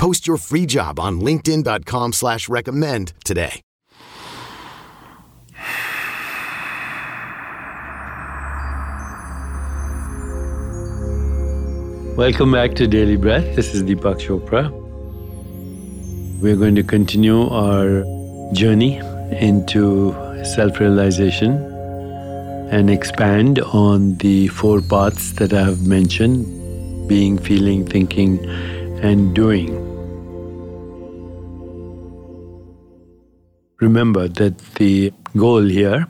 Post your free job on linkedin.com slash recommend today. Welcome back to Daily Breath. This is Deepak Chopra. We're going to continue our journey into self realization and expand on the four paths that I have mentioned being, feeling, thinking, and doing. Remember that the goal here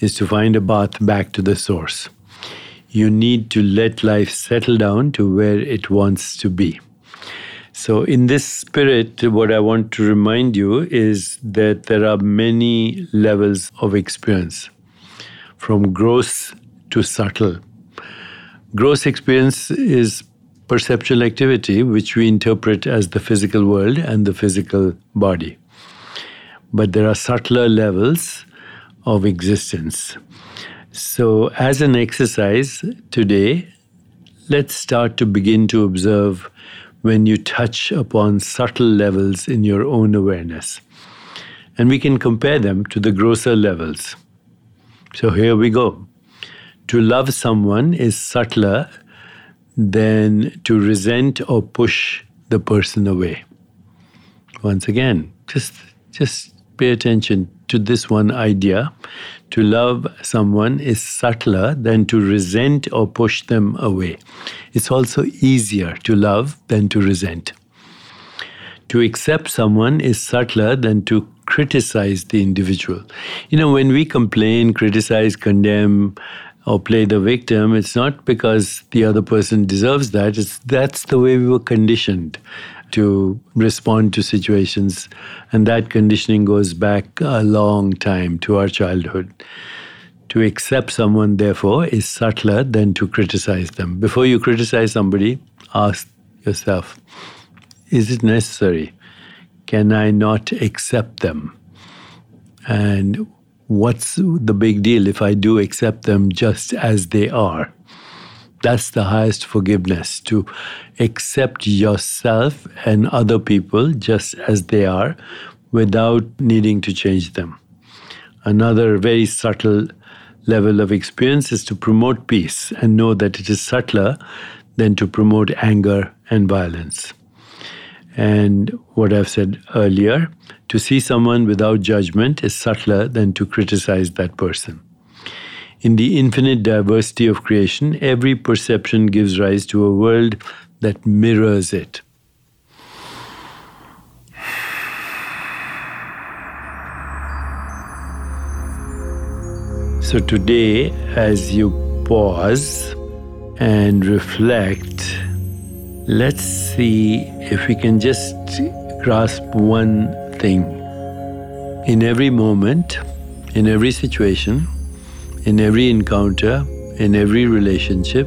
is to find a path back to the source. You need to let life settle down to where it wants to be. So, in this spirit, what I want to remind you is that there are many levels of experience, from gross to subtle. Gross experience is perceptual activity, which we interpret as the physical world and the physical body. But there are subtler levels of existence. So, as an exercise today, let's start to begin to observe when you touch upon subtle levels in your own awareness. And we can compare them to the grosser levels. So here we go. To love someone is subtler than to resent or push the person away. Once again, just just pay attention to this one idea. To love someone is subtler than to resent or push them away. It's also easier to love than to resent. To accept someone is subtler than to criticize the individual. You know, when we complain, criticize, condemn, or play the victim, it's not because the other person deserves that. It's that's the way we were conditioned to respond to situations. And that conditioning goes back a long time to our childhood. To accept someone, therefore, is subtler than to criticize them. Before you criticize somebody, ask yourself is it necessary? Can I not accept them? And what's the big deal if I do accept them just as they are? That's the highest forgiveness to accept yourself and other people just as they are without needing to change them. Another very subtle level of experience is to promote peace and know that it is subtler than to promote anger and violence. And what I've said earlier, to see someone without judgment is subtler than to criticize that person. In the infinite diversity of creation, every perception gives rise to a world that mirrors it. So, today, as you pause and reflect, let's see if we can just grasp one thing. In every moment, in every situation, in every encounter, in every relationship,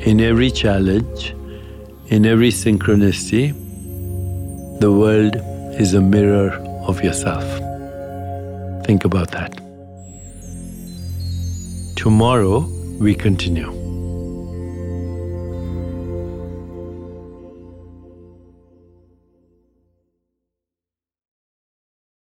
in every challenge, in every synchronicity, the world is a mirror of yourself. Think about that. Tomorrow, we continue.